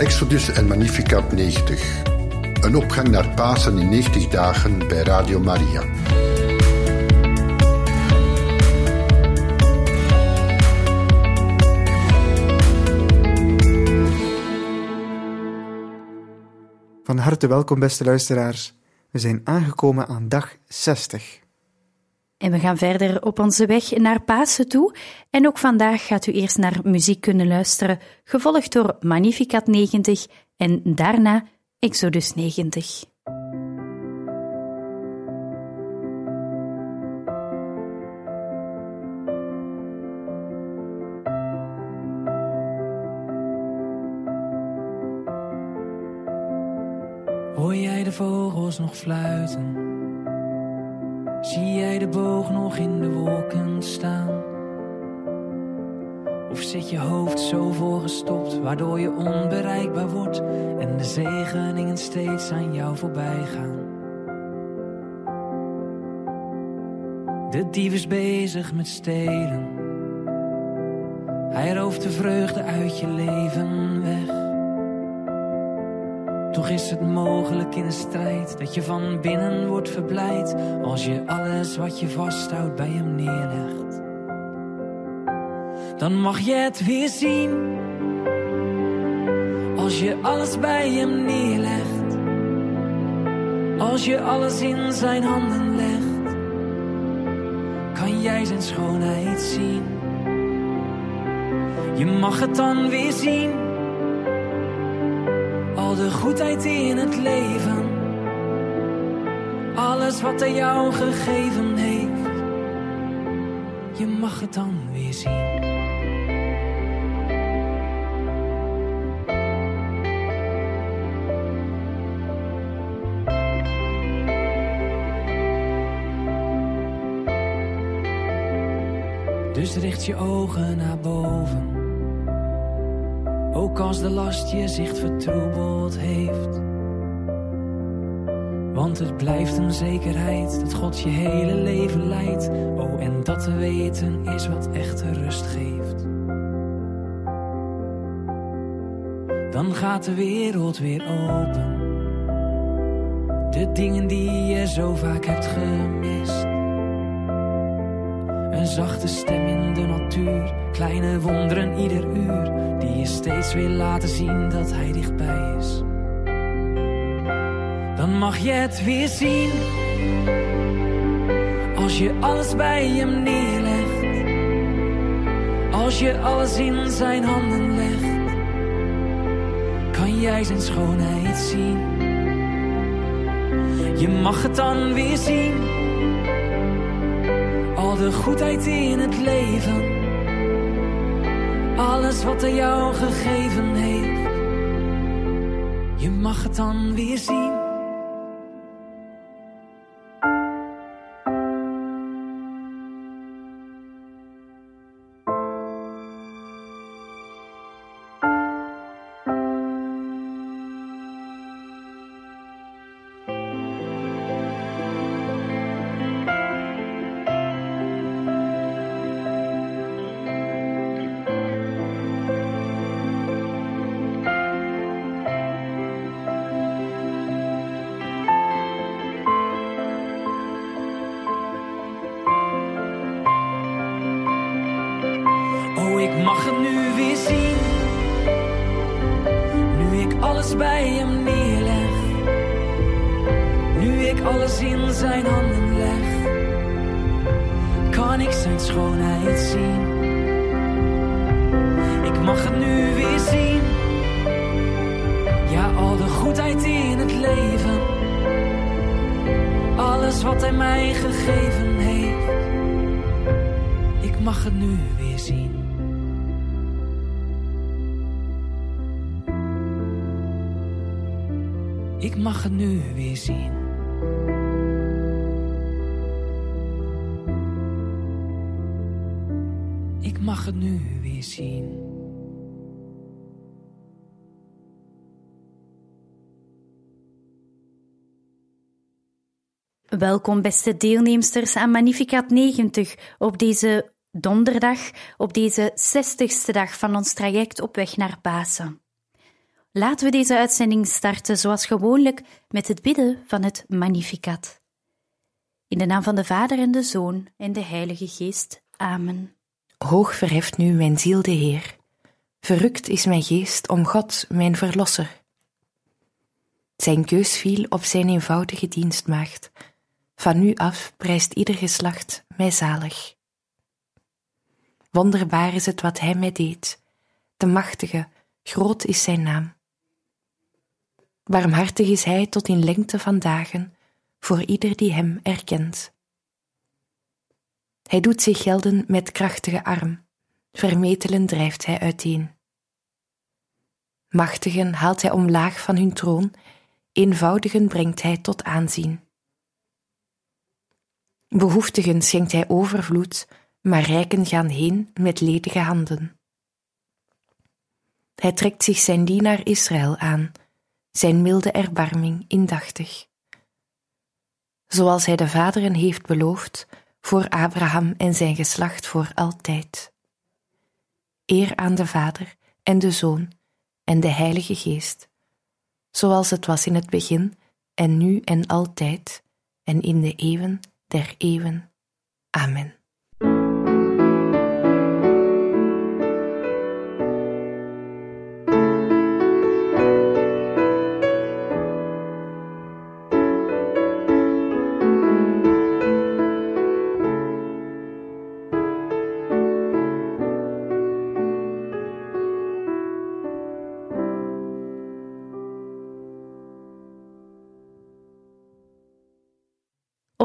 Exodus en Magnificat 90. Een opgang naar Pasen in 90 dagen bij Radio Maria. Van harte welkom, beste luisteraars. We zijn aangekomen aan dag 60. En we gaan verder op onze weg naar Pasen toe. En ook vandaag gaat u eerst naar muziek kunnen luisteren, gevolgd door Magnificat 90 en daarna Exodus 90. Hoor jij de vogels nog fluiten? Zie jij de boog nog in de wolken staan? Of zit je hoofd zo voorgestopt, waardoor je onbereikbaar wordt en de zegeningen steeds aan jou voorbij gaan? De dief is bezig met stelen. Hij rooft de vreugde uit je leven weg. Toch is het mogelijk in een strijd dat je van binnen wordt verblijd als je alles wat je vasthoudt bij hem neerlegt. Dan mag je het weer zien als je alles bij hem neerlegt. Als je alles in zijn handen legt, kan jij zijn schoonheid zien. Je mag het dan weer zien de goedheid in het leven. Alles wat hij jou gegeven heeft. Je mag het dan weer zien. Dus richt je ogen naar boven. Ook als de last je zicht vertroebeld heeft. Want het blijft een zekerheid dat God je hele leven leidt. Oh, en dat te weten is wat echte rust geeft. Dan gaat de wereld weer open. De dingen die je zo vaak hebt gemist. Een zachte stem in de natuur, kleine wonderen ieder uur, die je steeds weer laten zien dat hij dichtbij is. Dan mag je het weer zien, als je alles bij hem neerlegt, als je alles in zijn handen legt, kan jij zijn schoonheid zien. Je mag het dan weer zien al de goedheid in het leven. Alles wat hij jou gegeven heeft. Je mag het dan weer zien. Hij mij gegeven heeft. Ik mag het nu weer zien. Ik mag het nu weer zien. Ik mag het nu weer zien. Welkom, beste deelnemsters aan Magnificat 90 op deze donderdag, op deze 60ste dag van ons traject op weg naar Pasen. Laten we deze uitzending starten zoals gewoonlijk met het bidden van het Magnificat. In de naam van de Vader en de Zoon en de Heilige Geest. Amen. Hoog verheft nu mijn ziel de Heer. Verrukt is mijn geest om God, mijn Verlosser. Zijn keus viel op zijn eenvoudige dienstmaagd. Van nu af prijst ieder geslacht mij zalig. Wonderbaar is het wat hij mij deed. De machtige, groot is zijn naam. Barmhartig is hij tot in lengte van dagen voor ieder die hem erkent. Hij doet zich gelden met krachtige arm, vermetelen drijft hij uiteen. Machtigen haalt hij omlaag van hun troon, eenvoudigen brengt hij tot aanzien. Behoeftigen schenkt hij overvloed, maar rijken gaan heen met ledige handen. Hij trekt zich zijn dienaar Israël aan, zijn milde erbarming indachtig. Zoals hij de vaderen heeft beloofd, voor Abraham en zijn geslacht voor altijd. Eer aan de Vader en de Zoon en de Heilige Geest, zoals het was in het begin en nu en altijd en in de eeuwen der eeuwen. Amen.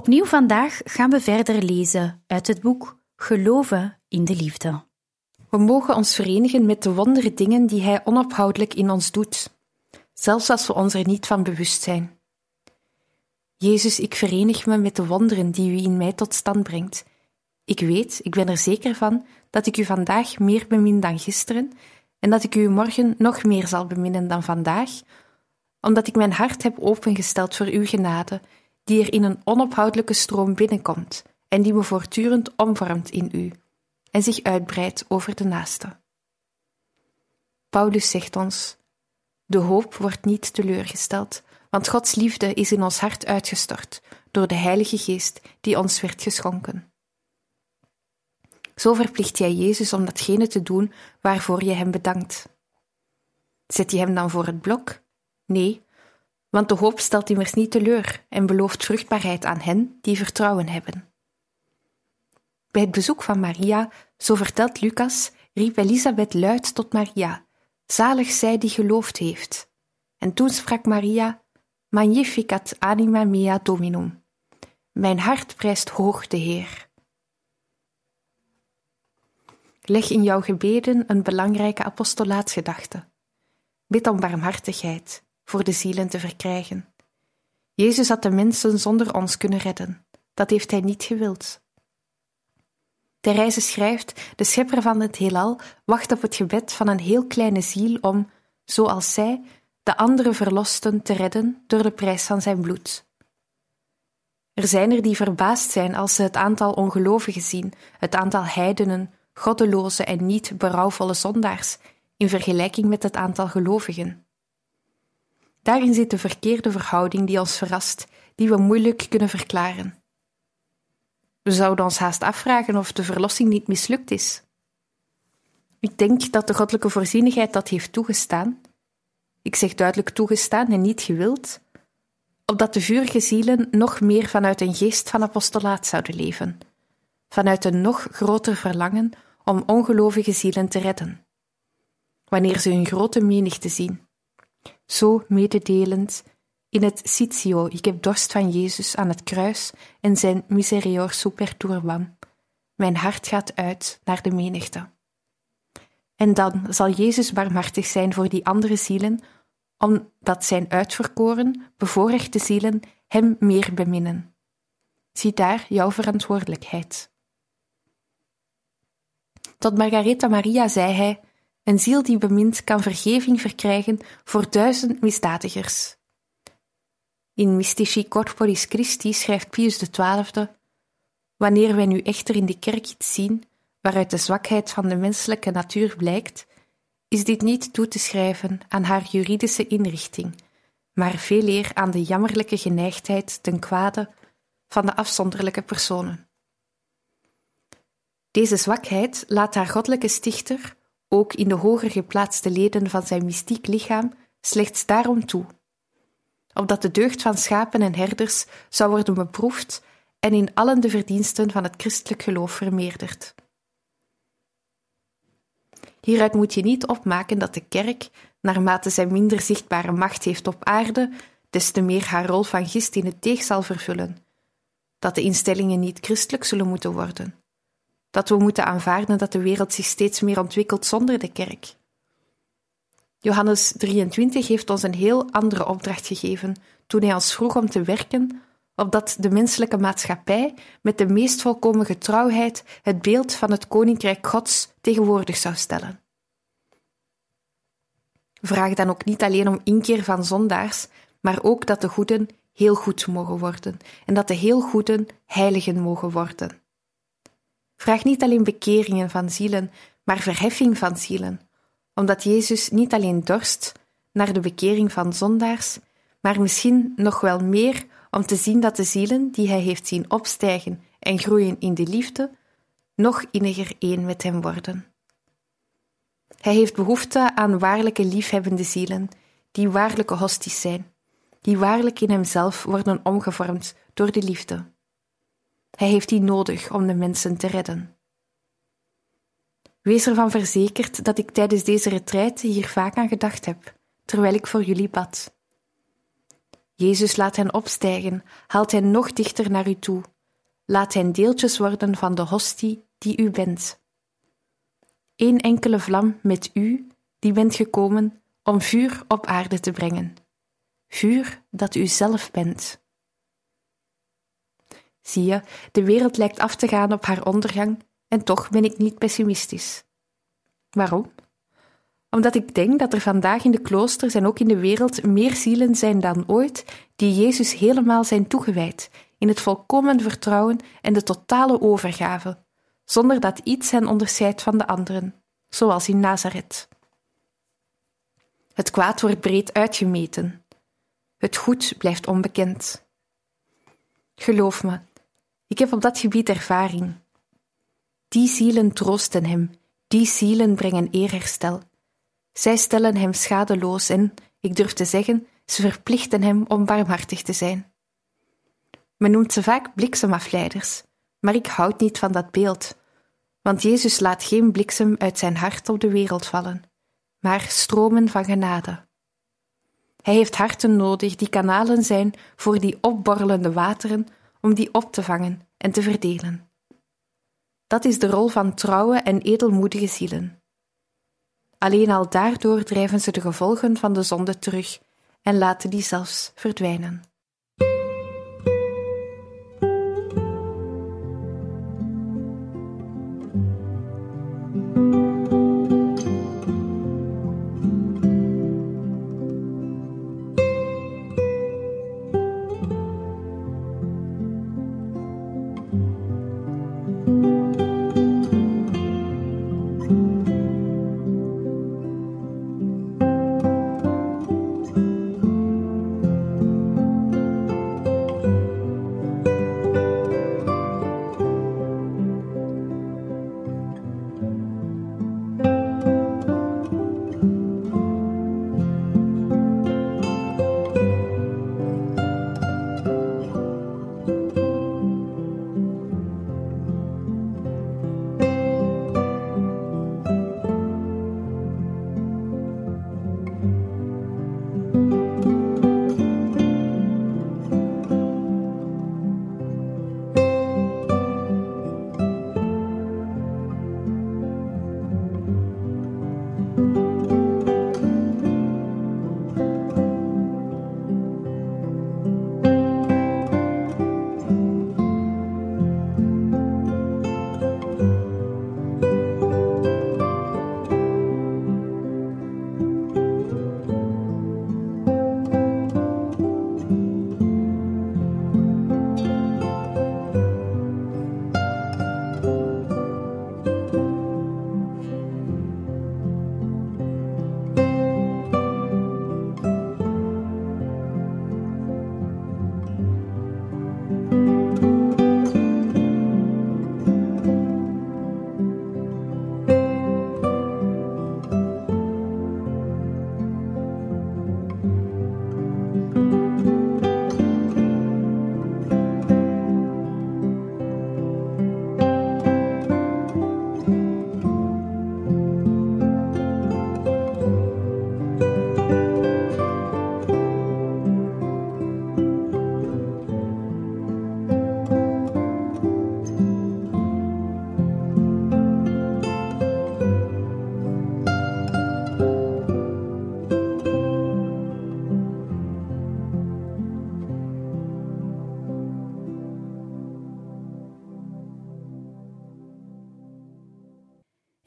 Opnieuw vandaag gaan we verder lezen uit het boek Geloven in de Liefde. We mogen ons verenigen met de wondere dingen die Hij onophoudelijk in ons doet, zelfs als we ons er niet van bewust zijn. Jezus, ik verenig me met de wonderen die U in mij tot stand brengt. Ik weet, ik ben er zeker van, dat ik U vandaag meer bemin dan gisteren en dat ik U morgen nog meer zal beminnen dan vandaag, omdat ik mijn hart heb opengesteld voor Uw genade die er in een onophoudelijke stroom binnenkomt en die me voortdurend omvormt in u en zich uitbreidt over de naaste. Paulus zegt ons: De hoop wordt niet teleurgesteld, want Gods liefde is in ons hart uitgestort door de Heilige Geest die ons werd geschonken. Zo verplicht jij Jezus om datgene te doen waarvoor je hem bedankt. Zet je hem dan voor het blok? Nee, want de hoop stelt immers niet teleur en belooft vruchtbaarheid aan hen die vertrouwen hebben. Bij het bezoek van Maria, zo vertelt Lucas, riep Elisabeth luid tot Maria: Zalig zij die geloofd heeft. En toen sprak Maria: Magnificat anima mea dominum. Mijn hart prijst hoog de Heer. Leg in jouw gebeden een belangrijke apostolaatsgedachte. Bid om barmhartigheid voor de zielen te verkrijgen. Jezus had de mensen zonder ons kunnen redden. Dat heeft hij niet gewild. Reize schrijft: De schepper van het heelal wacht op het gebed van een heel kleine ziel om, zoals zij, de andere verlosten te redden door de prijs van zijn bloed. Er zijn er die verbaasd zijn als ze het aantal ongelovigen zien, het aantal heidenen, goddeloze en niet berouwvolle zondaars, in vergelijking met het aantal gelovigen. Daarin zit de verkeerde verhouding die ons verrast, die we moeilijk kunnen verklaren. We zouden ons haast afvragen of de verlossing niet mislukt is. Ik denk dat de goddelijke voorzienigheid dat heeft toegestaan. Ik zeg duidelijk toegestaan en niet gewild, opdat de vurige zielen nog meer vanuit een geest van apostolaat zouden leven, vanuit een nog groter verlangen om ongelovige zielen te redden. Wanneer ze hun grote menigte zien, zo mededelend in het Sitio, ik heb dorst van Jezus aan het kruis en zijn miserior super turbam. Mijn hart gaat uit naar de menigte. En dan zal Jezus barmhartig zijn voor die andere zielen, omdat zijn uitverkoren, bevoorrechte zielen hem meer beminnen. Zie daar jouw verantwoordelijkheid. Tot Margaretha Maria zei hij: een ziel die bemint kan vergeving verkrijgen voor duizend misdadigers. In Mystici Corporis Christi schrijft Pius XII: Wanneer wij nu echter in de kerk iets zien waaruit de zwakheid van de menselijke natuur blijkt, is dit niet toe te schrijven aan haar juridische inrichting, maar veel eer aan de jammerlijke geneigdheid ten kwade van de afzonderlijke personen. Deze zwakheid laat haar goddelijke stichter, ook in de hoger geplaatste leden van zijn mystiek lichaam, slechts daarom toe, opdat de deugd van schapen en herders zou worden beproefd en in allen de verdiensten van het christelijk geloof vermeerderd. Hieruit moet je niet opmaken dat de kerk, naarmate zij minder zichtbare macht heeft op aarde, des te meer haar rol van gist in het deeg zal vervullen, dat de instellingen niet christelijk zullen moeten worden, dat we moeten aanvaarden dat de wereld zich steeds meer ontwikkelt zonder de kerk. Johannes 23 heeft ons een heel andere opdracht gegeven toen hij ons vroeg om te werken opdat de menselijke maatschappij met de meest volkomen getrouwheid het beeld van het Koninkrijk Gods tegenwoordig zou stellen. Vraag dan ook niet alleen om inkeer van zondaars, maar ook dat de goeden heel goed mogen worden en dat de heel goeden heiligen mogen worden. Vraag niet alleen bekeringen van zielen, maar verheffing van zielen, omdat Jezus niet alleen dorst naar de bekering van zondaars, maar misschien nog wel meer om te zien dat de zielen die hij heeft zien opstijgen en groeien in de liefde, nog inniger één met hem worden. Hij heeft behoefte aan waarlijke liefhebbende zielen, die waarlijke hosties zijn, die waarlijk in hemzelf worden omgevormd door de liefde. Hij heeft die nodig om de mensen te redden. Wees ervan verzekerd dat ik tijdens deze retraite hier vaak aan gedacht heb, terwijl ik voor jullie bad. Jezus laat hen opstijgen, haalt hen nog dichter naar u toe, laat hen deeltjes worden van de hostie die u bent. Eén enkele vlam met u, die bent gekomen om vuur op aarde te brengen, vuur dat u zelf bent. Zie je, de wereld lijkt af te gaan op haar ondergang en toch ben ik niet pessimistisch. Waarom? omdat ik denk dat er vandaag in de kloosters en ook in de wereld meer zielen zijn dan ooit die Jezus helemaal zijn toegewijd, in het volkomen vertrouwen en de totale overgave, zonder dat iets hen onderscheidt van de anderen, zoals in Nazareth. Het kwaad wordt breed uitgemeten. Het goed blijft onbekend. Geloof me, ik heb op dat gebied ervaring. Die zielen troosten hem, die zielen brengen eerherstel, zij stellen hem schadeloos en, ik durf te zeggen, ze verplichten hem om barmhartig te zijn. Men noemt ze vaak bliksemafleiders, maar ik houd niet van dat beeld, want Jezus laat geen bliksem uit zijn hart op de wereld vallen, maar stromen van genade. Hij heeft harten nodig die kanalen zijn voor die opborrelende wateren om die op te vangen en te verdelen. Dat is de rol van trouwe en edelmoedige zielen. Alleen al daardoor drijven ze de gevolgen van de zonde terug en laten die zelfs verdwijnen.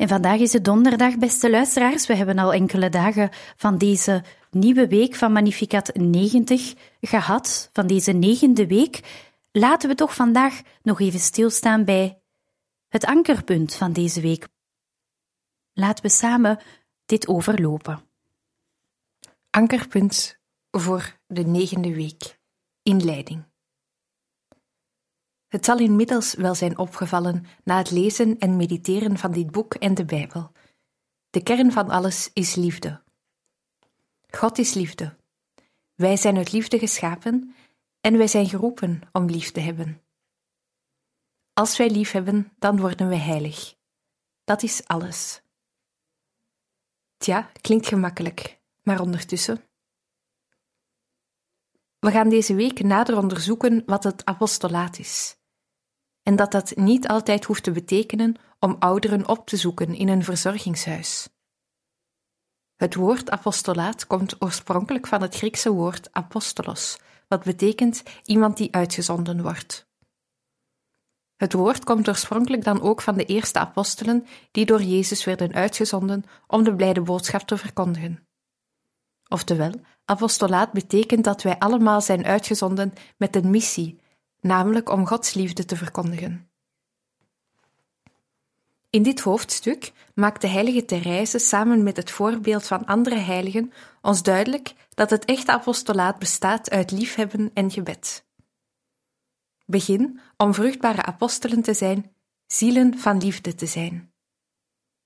Vandaag is het donderdag, beste luisteraars. We hebben al enkele dagen van deze nieuwe week van Magnificat 90 gehad, van deze negende week. Laten we toch vandaag nog even stilstaan bij het ankerpunt van deze week. Laten we samen dit overlopen. Ankerpunt voor de negende week. Inleiding. Het zal inmiddels wel zijn opgevallen na het lezen en mediteren van dit boek en de Bijbel. De kern van alles is liefde. God is liefde. Wij zijn uit liefde geschapen en wij zijn geroepen om lief te hebben. Als wij lief hebben, dan worden wij heilig. Dat is alles. Tja, klinkt gemakkelijk, maar ondertussen. We gaan deze week nader onderzoeken wat het apostolaat is. En dat dat niet altijd hoeft te betekenen om ouderen op te zoeken in een verzorgingshuis. Het woord apostolaat komt oorspronkelijk van het Griekse woord apostolos, wat betekent iemand die uitgezonden wordt. Het woord komt oorspronkelijk dan ook van de eerste apostelen die door Jezus werden uitgezonden om de blijde boodschap te verkondigen. Oftewel, apostolaat betekent dat wij allemaal zijn uitgezonden met een missie, namelijk om Gods liefde te verkondigen. In dit hoofdstuk maakt de heilige Therese samen met het voorbeeld van andere heiligen ons duidelijk dat het echte apostolaat bestaat uit liefhebben en gebed. Begin om vruchtbare apostelen te zijn, zielen van liefde te zijn.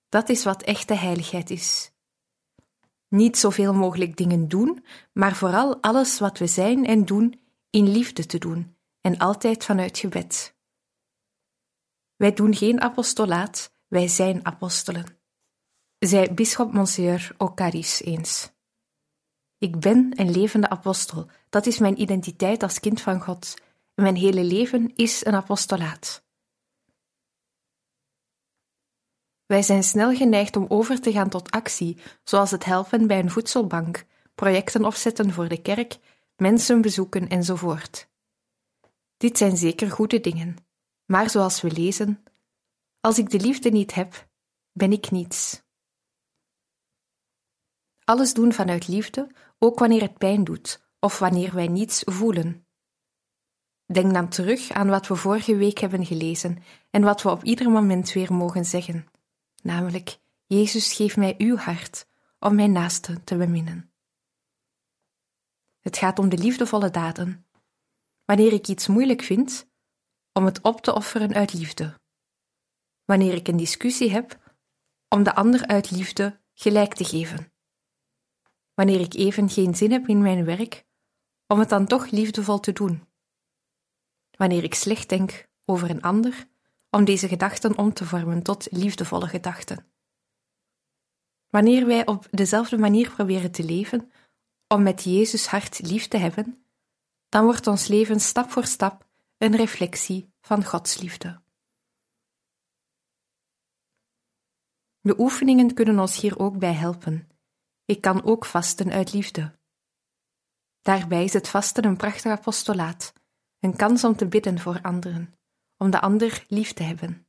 Dat is wat echte heiligheid is. Niet zoveel mogelijk dingen doen, maar vooral alles wat we zijn en doen in liefde te doen en altijd vanuit gebed. Wij doen geen apostolaat, wij zijn apostelen, zei bisschop Monsieur Ocaris eens. Ik ben een levende apostel, dat is mijn identiteit als kind van God, en mijn hele leven is een apostolaat. Wij zijn snel geneigd om over te gaan tot actie, zoals het helpen bij een voedselbank, projecten opzetten voor de kerk, mensen bezoeken enzovoort. Dit zijn zeker goede dingen, maar zoals we lezen, als ik de liefde niet heb, ben ik niets. Alles doen vanuit liefde, ook wanneer het pijn doet of wanneer wij niets voelen. Denk dan terug aan wat we vorige week hebben gelezen en wat we op ieder moment weer mogen zeggen, namelijk: Jezus, geef mij uw hart om mijn naaste te beminnen. Het gaat om de liefdevolle daden. Wanneer ik iets moeilijk vind, om het op te offeren uit liefde. Wanneer ik een discussie heb, om de ander uit liefde gelijk te geven. Wanneer ik even geen zin heb in mijn werk, om het dan toch liefdevol te doen wanneer ik slecht denk over een ander, om deze gedachten om te vormen tot liefdevolle gedachten. Wanneer wij op dezelfde manier proberen te leven, om met Jezus hart lief te hebben, dan wordt ons leven stap voor stap een reflectie van Gods liefde. De oefeningen kunnen ons hier ook bij helpen. Ik kan ook vasten uit liefde. Daarbij is het vasten een prachtig apostolaat, een kans om te bidden voor anderen, om de ander lief te hebben.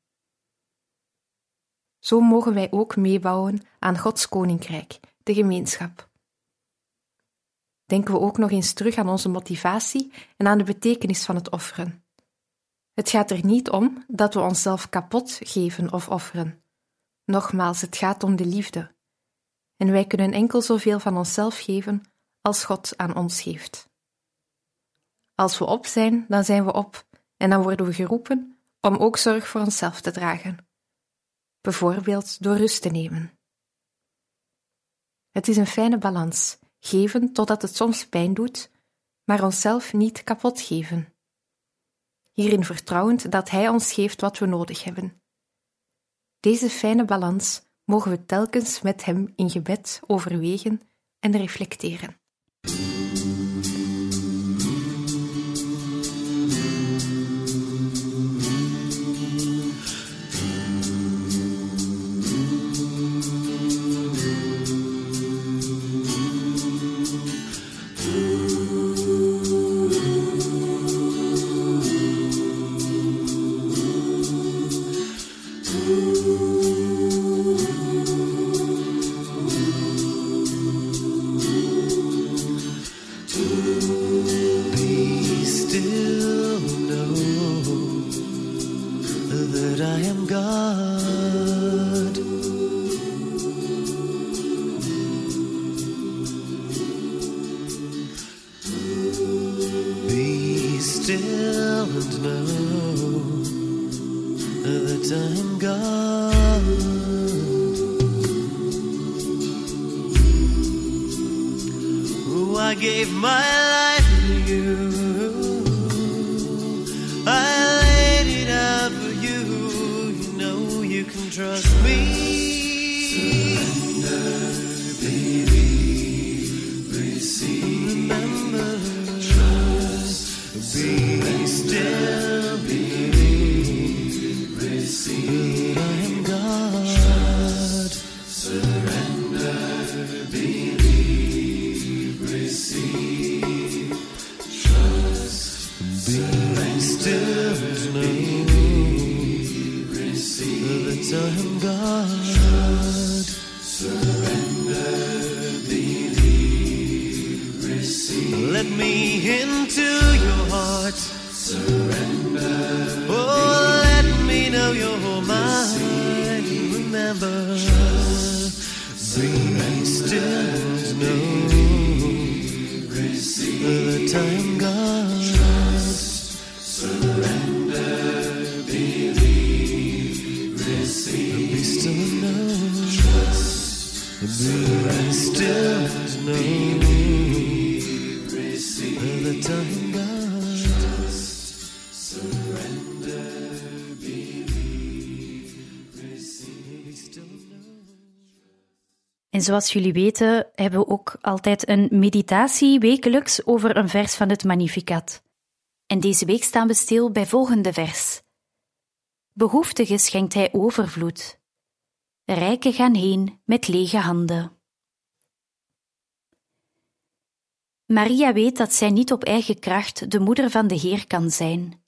Zo mogen wij ook meebouwen aan Gods koninkrijk, de gemeenschap. Denken we ook nog eens terug aan onze motivatie en aan de betekenis van het offeren. Het gaat er niet om dat we onszelf kapot geven of offeren. Nogmaals, het gaat om de liefde. En wij kunnen enkel zoveel van onszelf geven als God aan ons geeft. Als we op zijn, dan zijn we op en dan worden we geroepen om ook zorg voor onszelf te dragen. Bijvoorbeeld door rust te nemen. Het is een fijne balans, geven totdat het soms pijn doet, maar onszelf niet kapot geven. Hierin vertrouwend dat Hij ons geeft wat we nodig hebben. Deze fijne balans mogen we telkens met Hem in gebed overwegen en reflecteren. Jesus. Zoals jullie weten, hebben we ook altijd een meditatie wekelijks over een vers van het Magnificat. En deze week staan we stil bij volgende vers. Behoeftigen schenkt hij overvloed. Rijken gaan heen met lege handen. Maria weet dat zij niet op eigen kracht de moeder van de Heer kan zijn.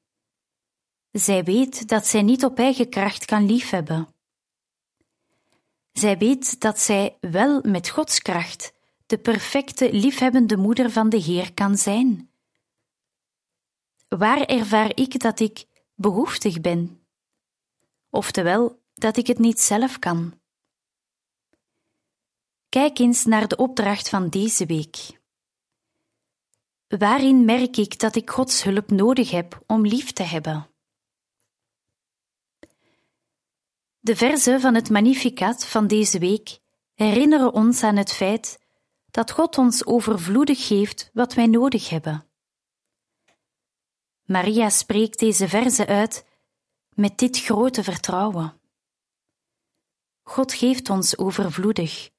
Zij weet dat zij niet op eigen kracht kan liefhebben. Zij weet dat zij wel met Gods kracht de perfecte liefhebbende moeder van de Heer kan zijn. Waar ervaar ik dat ik behoeftig ben? Oftewel, dat ik het niet zelf kan. Kijk eens naar de opdracht van deze week. Waarin merk ik dat ik Gods hulp nodig heb om lief te hebben? De verzen van het Magnificat van deze week herinneren ons aan het feit dat God ons overvloedig geeft wat wij nodig hebben. Maria spreekt deze verzen uit met dit grote vertrouwen. God geeft ons overvloedig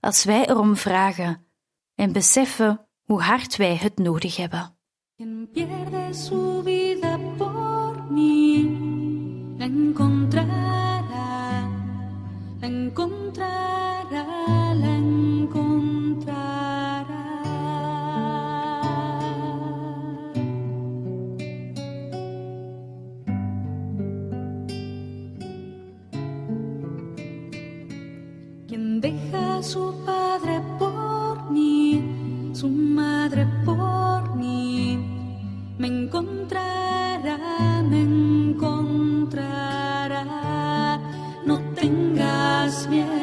als wij erom vragen en beseffen hoe hard wij het nodig hebben. Quien encontrará, la encontrará. Quien deja su padre por mí, su madre por mí, me encontrará, me encontrará. Смерть.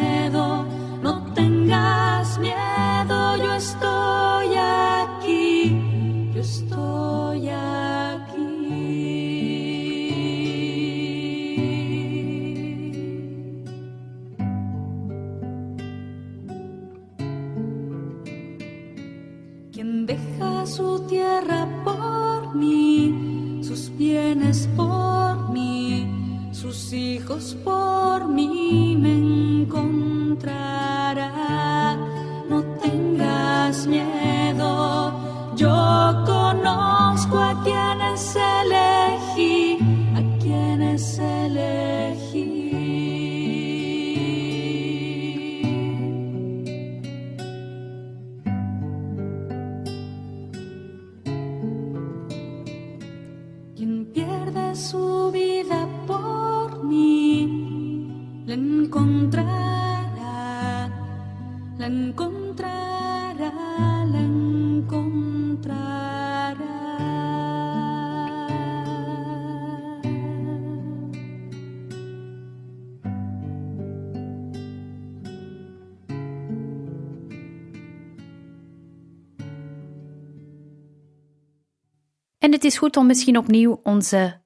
Het is goed om misschien opnieuw onze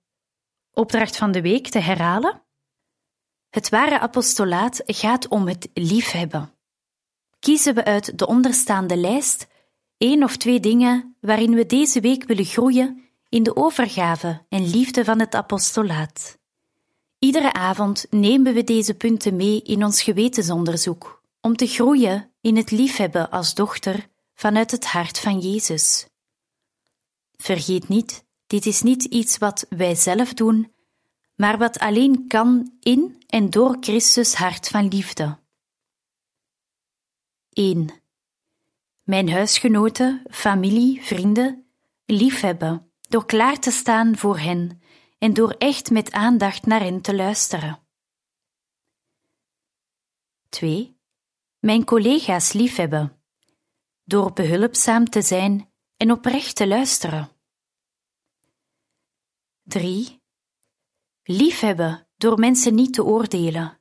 opdracht van de week te herhalen. Het ware apostolaat gaat om het liefhebben. Kiezen we uit de onderstaande lijst één of twee dingen waarin we deze week willen groeien in de overgave en liefde van het apostolaat. Iedere avond nemen we deze punten mee in ons gewetensonderzoek om te groeien in het liefhebben als dochter vanuit het hart van Jezus. Vergeet niet, dit is niet iets wat wij zelf doen, maar wat alleen kan in en door Christus hart van liefde. 1. Mijn huisgenoten, familie, vrienden liefhebben door klaar te staan voor hen en door echt met aandacht naar hen te luisteren. 2. Mijn collega's liefhebben door behulpzaam te zijn en oprecht te luisteren. 3. Liefhebben door mensen niet te oordelen.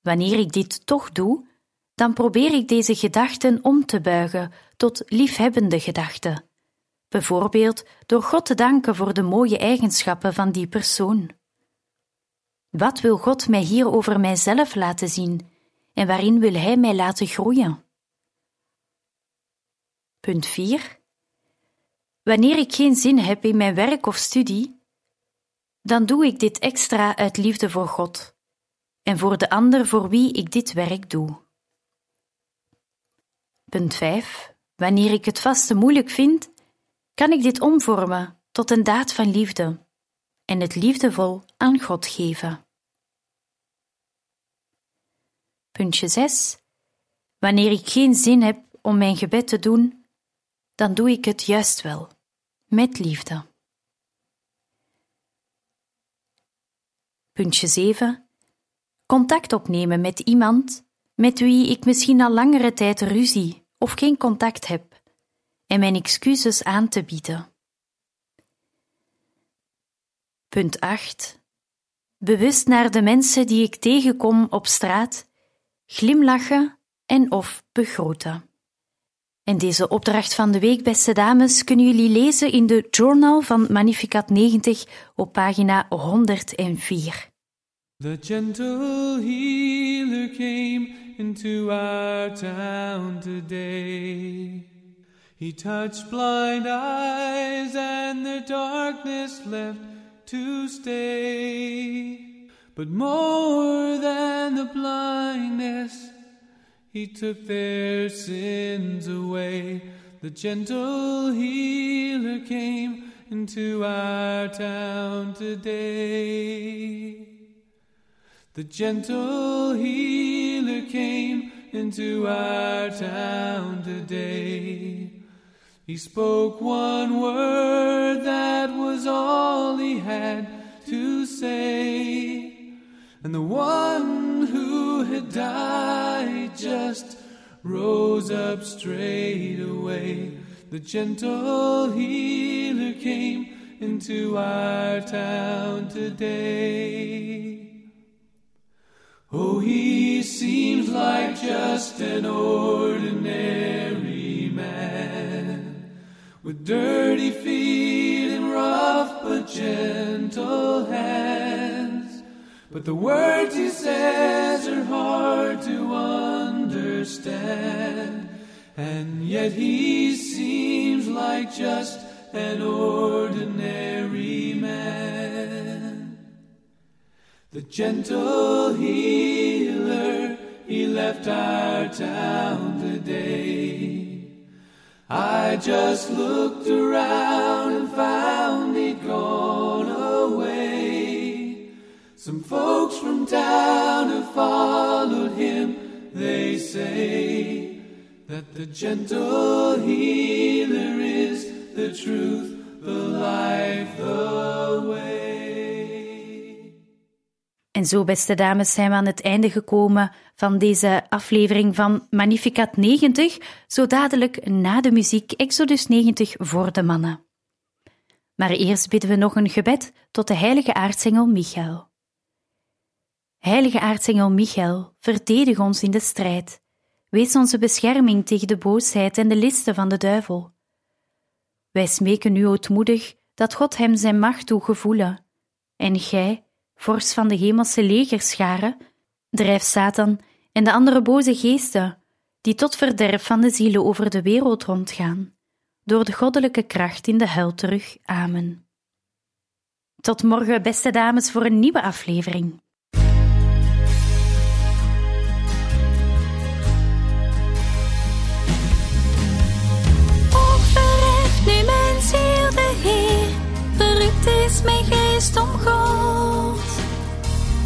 Wanneer ik dit toch doe, dan probeer ik deze gedachten om te buigen tot liefhebbende gedachten, bijvoorbeeld door God te danken voor de mooie eigenschappen van die persoon. Wat wil God mij hier over mijzelf laten zien en waarin wil Hij mij laten groeien? Punt 4. Wanneer ik geen zin heb in mijn werk of studie, dan doe ik dit extra uit liefde voor God en voor de ander voor wie ik dit werk doe. Punt 5. Wanneer ik het vaste moeilijk vind, kan ik dit omvormen tot een daad van liefde en het liefdevol aan God geven. Puntje 6. Wanneer ik geen zin heb om mijn gebed te doen, dan doe ik het juist wel, met liefde. Puntje 7. Contact opnemen met iemand met wie ik misschien al langere tijd ruzie of geen contact heb en mijn excuses aan te bieden. Punt 8. Bewust naar de mensen die ik tegenkom op straat, glimlachen en of begroeten. En deze opdracht van de week, beste dames, kunnen jullie lezen in de journal van Magnificat 90 op pagina 104. The gentle healer came into our town today. He touched blind eyes and their darkness left to stay. But more than the blindness, he took their sins away. The gentle healer came into our town today. The gentle healer came into our town today. He spoke one word that was all he had to say. And the one who had died just rose up straight away. The gentle healer came into our town today. Oh, he seems like just an ordinary man with dirty feet and rough but gentle hands. But the words he says are hard to understand, and yet he seems like just an ordinary man. The gentle healer, he left our town today. I just looked around and found he'd gone. Some folks from town have followed him, they say that the gentle healer is the truth, the life, the way. En zo, beste dames, zijn we aan het einde gekomen van deze aflevering van Magnificat 90, zo dadelijk na de muziek Exodus 90 voor de mannen. Maar eerst bidden we nog een gebed tot de heilige aartsengel Michael. Heilige aartsengel Michael, verdedig ons in de strijd. Wees onze bescherming tegen de boosheid en de listen van de duivel. Wij smeken u ootmoedig dat God hem zijn macht doet gevoelen. En gij, vorst van de hemelse legerscharen, drijf Satan en de andere boze geesten, die tot verderf van de zielen over de wereld rondgaan, door de goddelijke kracht in de hel terug. Amen. Tot morgen, beste dames, voor een nieuwe aflevering. Is mijn geest God.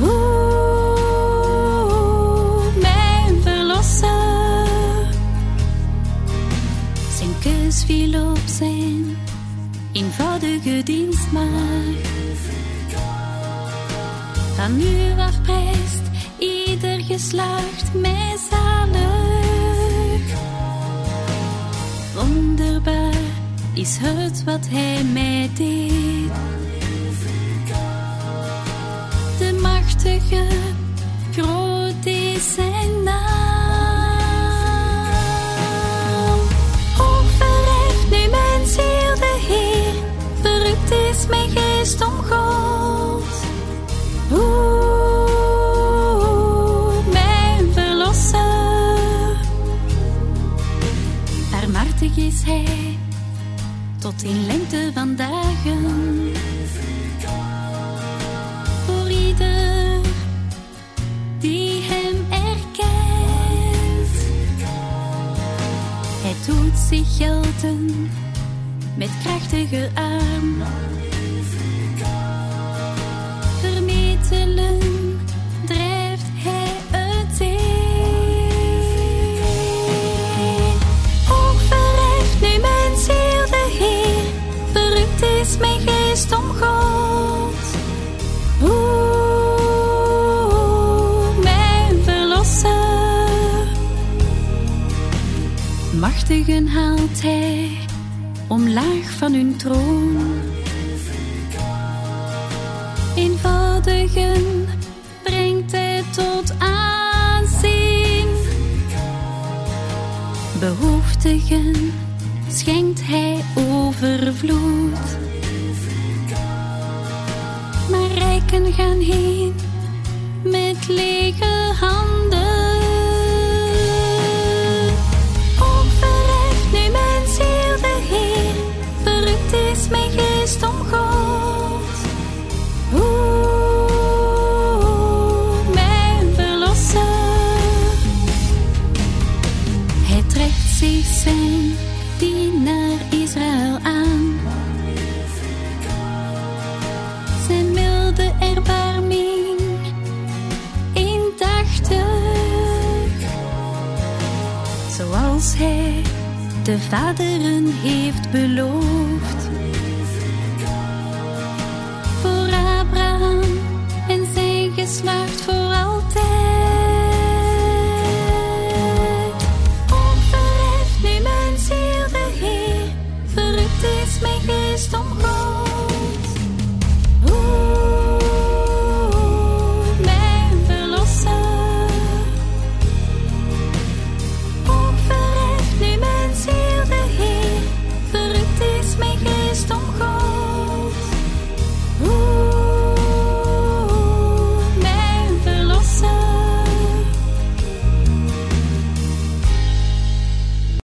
Oeh, mijn verlosser. Zijn keus viel op zijn eenvoudige dienstmaagd. Van nu af prijst ieder geslacht mij zalig. Wonderbaar is het wat hij mij deed. Machtige, groot is zijn naam. Hoog verheft nu mijn ziel de Heer, verrukt is mijn geest om God. Oeh, mijn verlosser. Barmhartig is hij tot in lengte van dagen. Gelden met krachtige arm. Vermetelen Machtigen haalt hij omlaag van hun troon. Eenvoudigen brengt hij tot aanzien. Behoeftigen schenkt hij overvloed. Maar rijken gaan heen de vaderen heeft beloofd.